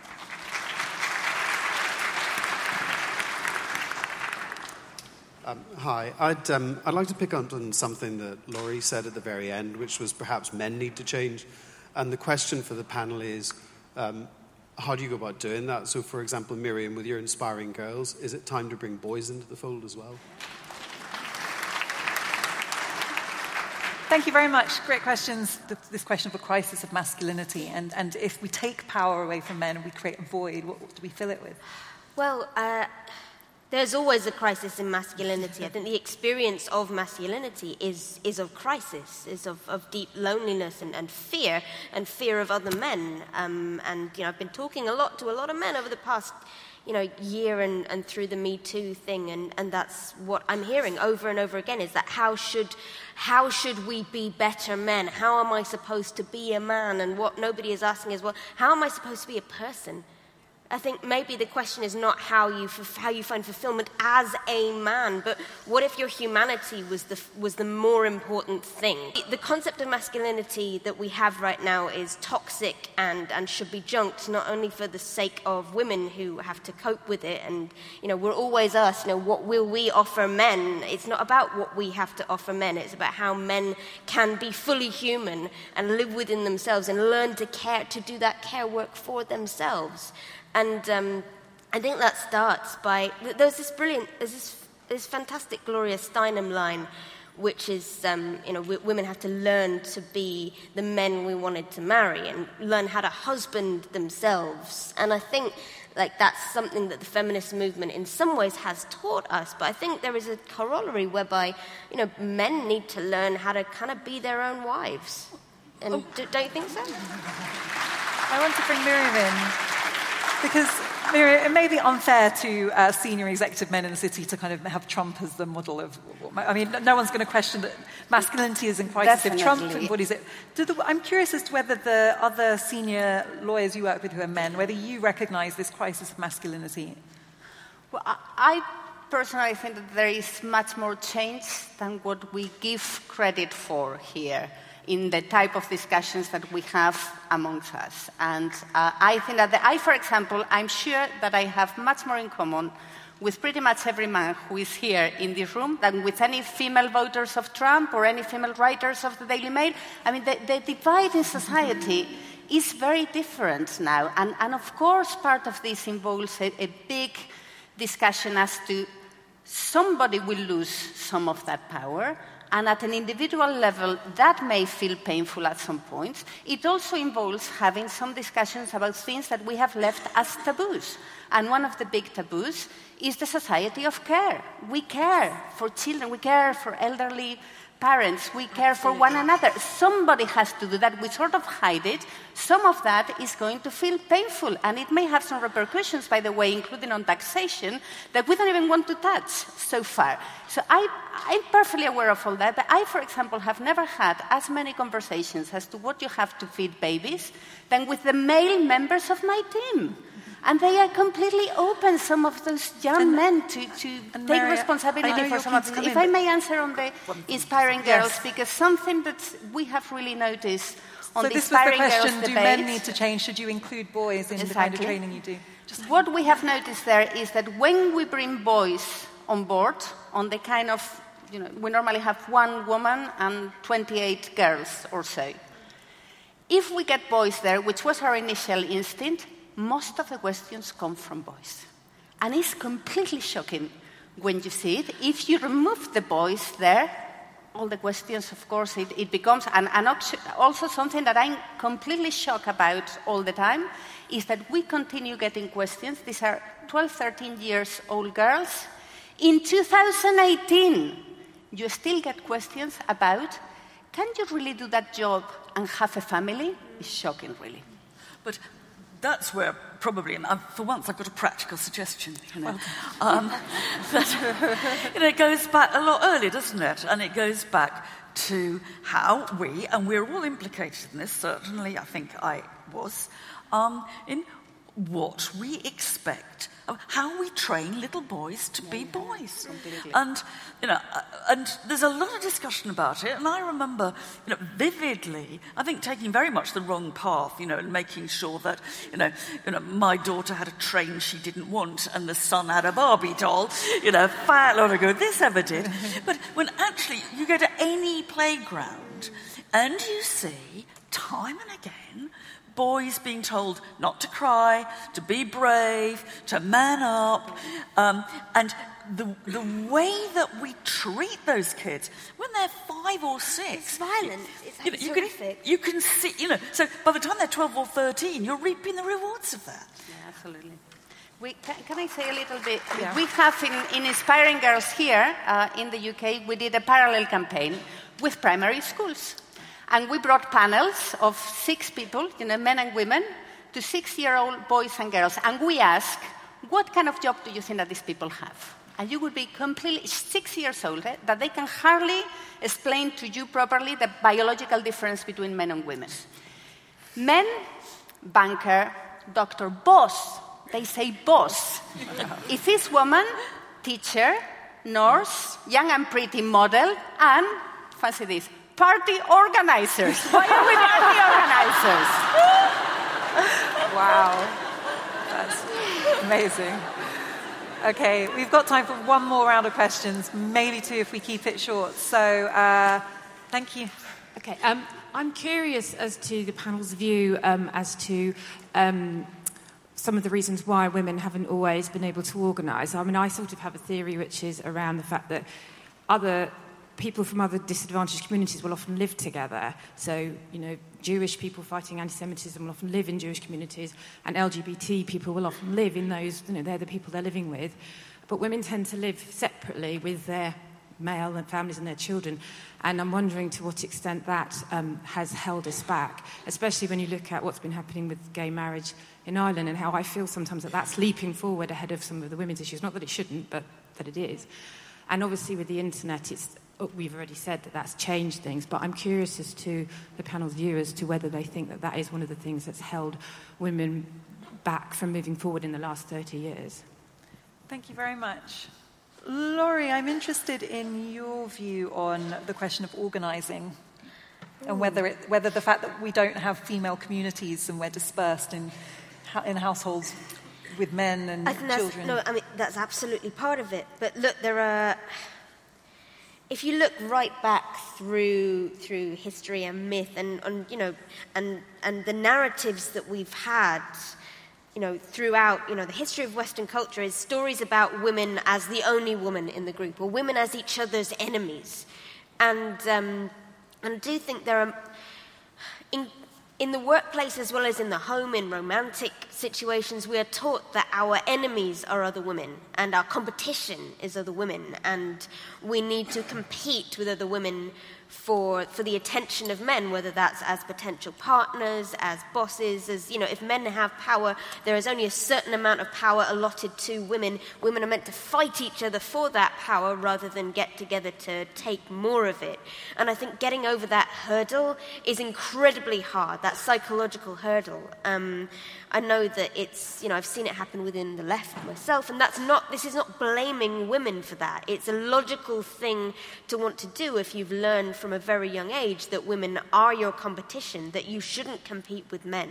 Um, hi, I'd, um, I'd like to pick up on something that Laurie said at the very end, which was perhaps men need to change. And the question for the panel is um, how do you go about doing that? So, for example, Miriam, with your inspiring girls, is it time to bring boys into the fold as well? Thank you very much. Great questions. This question of a crisis of masculinity, and, and if we take power away from men and we create a void, what, what do we fill it with? Well, uh, there's always a crisis in masculinity. I think the experience of masculinity is, is of crisis, is of, of deep loneliness and, and fear, and fear of other men. Um, and you know, I've been talking a lot to a lot of men over the past you know, year and, and through the Me Too thing, and, and that's what I'm hearing over and over again is that how should, how should we be better men? How am I supposed to be a man? And what nobody is asking is, well, how am I supposed to be a person? I think maybe the question is not how you, how you find fulfillment as a man, but what if your humanity was the, was the more important thing? The concept of masculinity that we have right now is toxic and, and should be junked, not only for the sake of women who have to cope with it. And, you know, we're always asked, you know, what will we offer men? It's not about what we have to offer men, it's about how men can be fully human and live within themselves and learn to care, to do that care work for themselves. And um, I think that starts by there's this brilliant, there's this, this fantastic Gloria Steinem line, which is, um, you know, women have to learn to be the men we wanted to marry and learn how to husband themselves. And I think like that's something that the feminist movement in some ways has taught us but i think there is a corollary whereby you know men need to learn how to kind of be their own wives and oh. do, not you think so i want to bring miriam in because Miriam, it may be unfair to uh, senior executive men in the city to kind of have Trump as the model of. I mean, no one's going to question that masculinity is in crisis Definitely. if Trump embodies it. The, I'm curious as to whether the other senior lawyers you work with who are men, whether you recognise this crisis of masculinity. Well, I personally think that there is much more change than what we give credit for here in the type of discussions that we have amongst us. And uh, I think that the, I, for example, I'm sure that I have much more in common with pretty much every man who is here in this room than with any female voters of Trump or any female writers of the Daily Mail. I mean, the, the divide in society is very different now. And, and of course, part of this involves a, a big discussion as to somebody will lose some of that power and at an individual level, that may feel painful at some points. It also involves having some discussions about things that we have left as taboos. And one of the big taboos is the society of care. We care for children, we care for elderly parents, we care for one another. Somebody has to do that. We sort of hide it. Some of that is going to feel painful, and it may have some repercussions, by the way, including on taxation, that we don't even want to touch so far. So I, I'm perfectly aware of all that, but I, for example, have never had as many conversations as to what you have to feed babies than with the male members of my team. And they are completely open, some of those young and, men, to, to take responsibility for some of this. If I may answer on the inspiring girls, yes. because something that we have really noticed on so the this inspiring was the question, girls do debate, men need to change? Should you include boys in exactly. the kind of training you do? Just what we have noticed there is that when we bring boys on board, on the kind of, you know, we normally have one woman and 28 girls or so. If we get boys there, which was our initial instinct, most of the questions come from boys. And it's completely shocking when you see it. If you remove the boys there, all the questions, of course, it, it becomes, and, and, also something that I'm completely shocked about all the time is that we continue getting questions. These are 12, 13 years old girls. In 2018, you still get questions about can you really do that job and have a family? It's shocking, really. But that's where probably, and for once I've got a practical suggestion, you know, <laughs> um, that, you know, it goes back a lot earlier, doesn't it? And it goes back to how we, and we're all implicated in this, certainly I think I was, um, in what we expect how we train little boys to be boys. And, you know, uh, and there's a lot of discussion about it. And I remember, you know, vividly, I think taking very much the wrong path, you know, and making sure that, you know, you know, my daughter had a train she didn't want and the son had a Barbie doll, you know, fat lot ago this ever did. <laughs> but when actually you go to any playground and you see time and again boys being told not to cry, to be brave, to man up. Um, and the, the way that we treat those kids when they're five or six. It's violent. It's you, know, you, can, you can see, you know, so by the time they're 12 or 13, you're reaping the rewards of that. Yeah, absolutely. We, can, can, I say a little bit? Yeah. We have in, in Inspiring Girls here uh, in the UK, we did a parallel campaign with primary schools. And we brought panels of six people, you know, men and women, to six year old boys and girls. And we asked, what kind of job do you think that these people have? And you would be completely six years old, eh, that they can hardly explain to you properly the biological difference between men and women. Men, banker, doctor, boss. They say boss. <laughs> if this woman, teacher, nurse, young and pretty model, and fancy this, party organizers. Why are we party organizers? wow. That's amazing. Okay, we've got time for one more round of questions, maybe two if we keep it short. So, uh, thank you. Okay, um, I'm curious as to the panel's view um, as to um, some of the reasons why women haven't always been able to organise. I mean, I sort of have a theory which is around the fact that other people from other disadvantaged communities will often live together. So, you know, Jewish people fighting anti Semitism will often live in Jewish communities, and LGBT people will often live in those, you know, they're the people they're living with. But women tend to live separately with their male and families and their children. And I'm wondering to what extent that um, has held us back, especially when you look at what's been happening with gay marriage in Ireland and how I feel sometimes that that's leaping forward ahead of some of the women's issues. Not that it shouldn't, but that it is. And obviously, with the internet, it's Oh, we've already said that that's changed things, but I'm curious as to the panel's view as to whether they think that that is one of the things that's held women back from moving forward in the last 30 years. Thank you very much. Laurie, I'm interested in your view on the question of organising and whether, it, whether the fact that we don't have female communities and we're dispersed in, in households with men and I think children. no, I mean, that's absolutely part of it. But look, there are if you look right back through through history and myth and, and you know and and the narratives that we've had you know throughout you know the history of western culture is stories about women as the only woman in the group or women as each other's enemies. And um, and I do think there are in, in the workplace as well as in the home, in romantic situations, we are taught that our enemies are other women and our competition is other women, and we need to compete with other women for, for the attention of men, whether that's as potential partners, as bosses, as, you know, if men have power, there is only a certain amount of power allotted to women. Women are meant to fight each other for that power rather than get together to take more of it. And I think getting over that hurdle is incredibly hard, that psychological hurdle. Um, I know that it's, you know, I've seen it happen within the left myself, and that's not, this is not blaming women for that. It's a logical thing to want to do if you've learned from a very young age that women are your competition, that you shouldn't compete with men.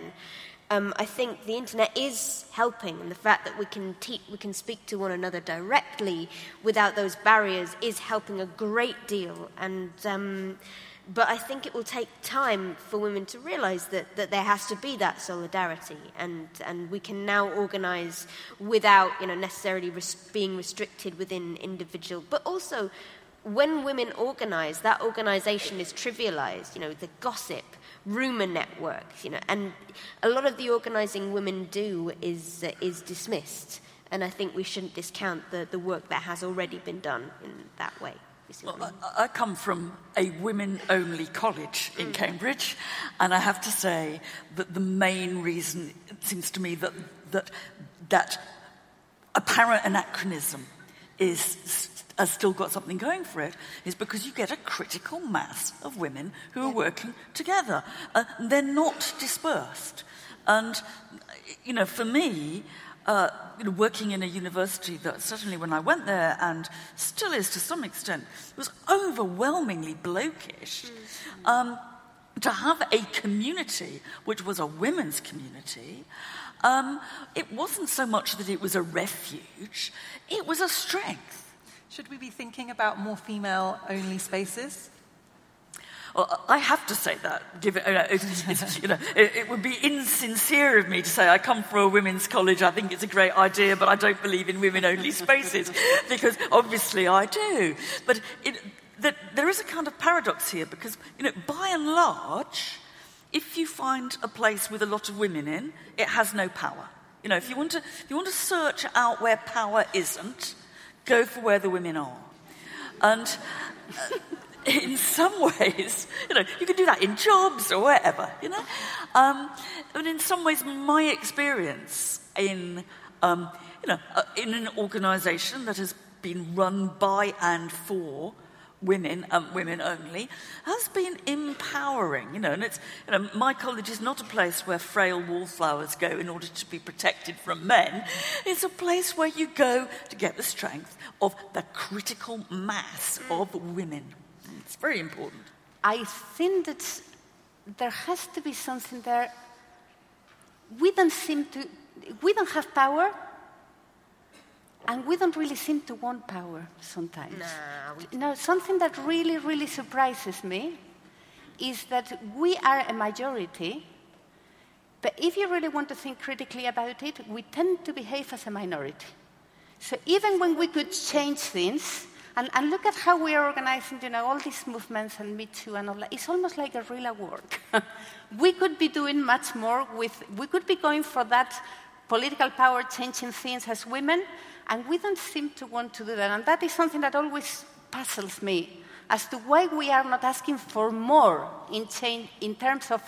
Um, I think the internet is helping, and the fact that we can, te- we can speak to one another directly without those barriers is helping a great deal. And um, but I think it will take time for women to realize that, that there has to be that solidarity, and, and we can now organize without you know, necessarily res- being restricted within individual. But also, when women organize, that organization is trivialized, you know, the gossip, rumor networks, you know, and a lot of the organizing women do is, uh, is dismissed. And I think we shouldn't discount the, the work that has already been done in that way. Well, I, I, come from a women only college in mm. Cambridge, and I have to say that the main reason it seems to me that, that, that apparent anachronism is, has still got something going for it is because you get a critical mass of women who are working together. Uh, they're not dispersed. And, you know, for me, uh, you know, working in a university that certainly when I went there and still is to some extent, was overwhelmingly blokish. Mm-hmm. Um, to have a community which was a women's community, um, it wasn't so much that it was a refuge, it was a strength. Should we be thinking about more female only spaces? Well, I have to say that. Given, you know, you know it, it, would be insincere of me to say I come from a women's college. I think it's a great idea, but I don't believe in women-only spaces <laughs> because obviously I do. But it, that, there is a kind of paradox here because, you know, by and large, if you find a place with a lot of women in, it has no power. You know, if you want to, if you want to search out where power isn't, go for where the women are. And. Uh, in some ways, you know, you can do that in jobs or wherever, you know. Um, and in some ways, my experience in, um, you know, uh, in an organisation that has been run by and for women, um, women only, has been empowering, you know. And it's, you know, my college is not a place where frail wallflowers go in order to be protected from men. It's a place where you go to get the strength of the critical mass of women. It's very important. I think that there has to be something there. We don't seem to, we don't have power, and we don't really seem to want power sometimes. No, no, something that really, really surprises me is that we are a majority, but if you really want to think critically about it, we tend to behave as a minority. So even when we could change things, and, and look at how we are organizing, you know, all these movements and Me Too and all that. It's almost like a guerrilla work. <laughs> we could be doing much more with, we could be going for that political power changing things as women, and we don't seem to want to do that. And that is something that always puzzles me as to why we are not asking for more in, change, in terms of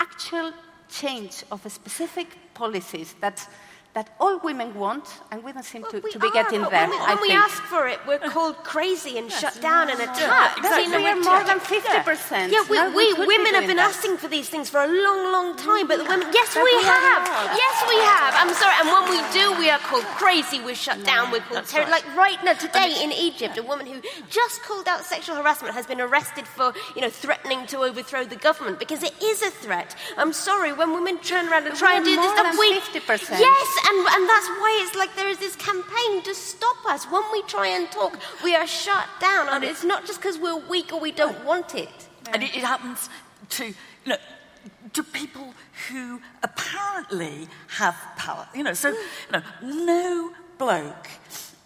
actual change of specific policies that that all women want, and women seem well, to, to, be are, getting there. When, when we ask for it, we're called crazy and yes. shut down and attacked. Exactly. we are more than 50%. Yeah, we, no, we, we women have been that. asking for these things for a long, long time, but the women, yes, we, we have. Yes, we have. I'm sorry. And when we do, we are called crazy, we're shut down, we're called terror. Right. Like right now, today um, in Egypt, a woman who just called out sexual harassment has been arrested for, you know, threatening to overthrow the government because it is a threat. I'm sorry, when women turn around and try and do this we. 50%. Yes, and, and that's why it's like there is this campaign to stop us. When we try and talk, we are shut down. And it's not just because we're weak or we don't want it. And it, it happens to, you know, to people who apparently have power. You know, so you know, no bloke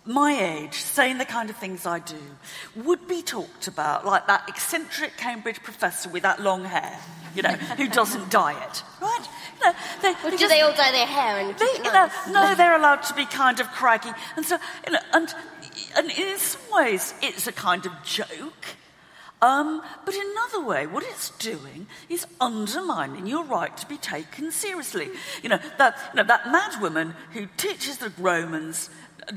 my age saying the kind of things I do would be talked about like that eccentric Cambridge professor with that long hair, you know, who <laughs> doesn't dye it, right? You know, they, they do just, they all dye their hair and they, you know, No, they're allowed to be kind of craggy, and so you know, and and in some ways it's a kind of joke. Um, but in another way, what it's doing is undermining your right to be taken seriously. You know, that, you know, that mad woman who teaches the Romans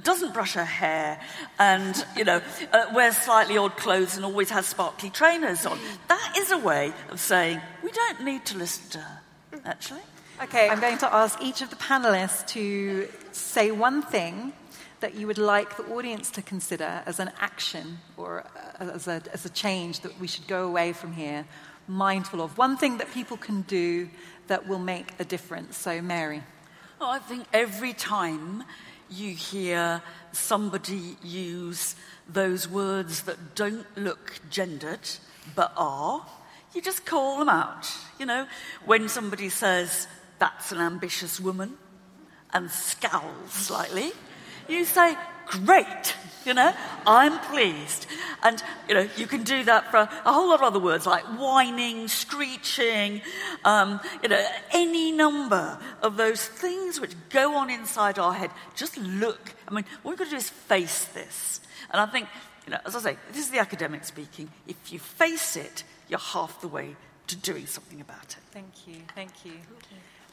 doesn't brush her hair and, you know, uh, wears slightly odd clothes and always has sparkly trainers on. That is a way of saying, we don't need to listen to her, actually. Okay, I'm going to ask each of the panelists to say one thing that you would like the audience to consider as an action or uh, as a, as a change that we should go away from here mindful of? One thing that people can do that will make a difference. So, Mary. Oh, I think every time you hear somebody use those words that don't look gendered but are, you just call them out. You know, when somebody says, that's an ambitious woman, and scowls slightly, you say, great, you know, I'm pleased. And, you know, you can do that for a whole lot of other words like whining, screeching, um, you know, any number of those things which go on inside our head. Just look. I mean, what we've got to do is face this. And I think, you know, as I say, this is the academic speaking. If you face it, you're half the way to doing something about it. Thank you. Thank you.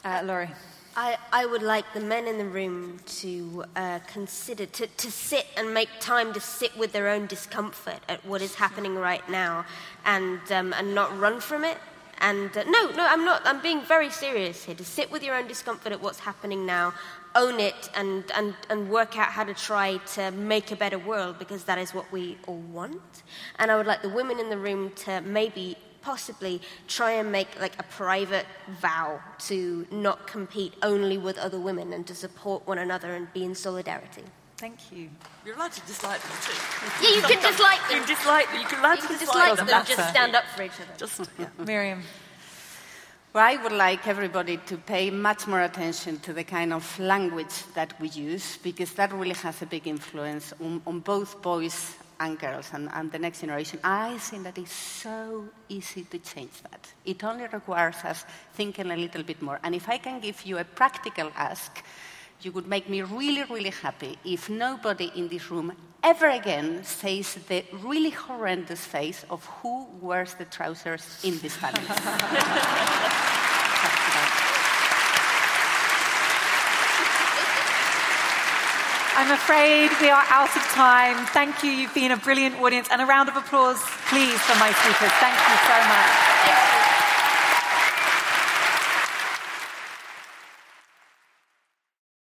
Uh, Laurie. I, I would like the men in the room to uh, consider, to, to sit and make time to sit with their own discomfort at what is happening right now and, um, and not run from it. And uh, no, no, I'm not, I'm being very serious here. To sit with your own discomfort at what's happening now, own it, and, and, and work out how to try to make a better world because that is what we all want. And I would like the women in the room to maybe possibly try and make like a private vow to not compete only with other women and to support one another and be in solidarity. Thank you. You're allowed to dislike them too. Yeah, you can dislike them. You can dislike them. You can, you can dislike, dislike them. Just stand up for each other. Just, yeah. Miriam. Well, I would like everybody to pay much more attention to the kind of language that we use because that really has a big influence on, on both boys and girls and, and, the next generation, I think that it's so easy to change that. It only requires us thinking a little bit more. And if I can give you a practical ask, you would make me really, really happy if nobody in this room ever again says the really horrendous face of who wears the trousers in this family. <laughs> I'm afraid we are out of time. Thank you. You've been a brilliant audience. And a round of applause, please, for my speakers. Thank you so much.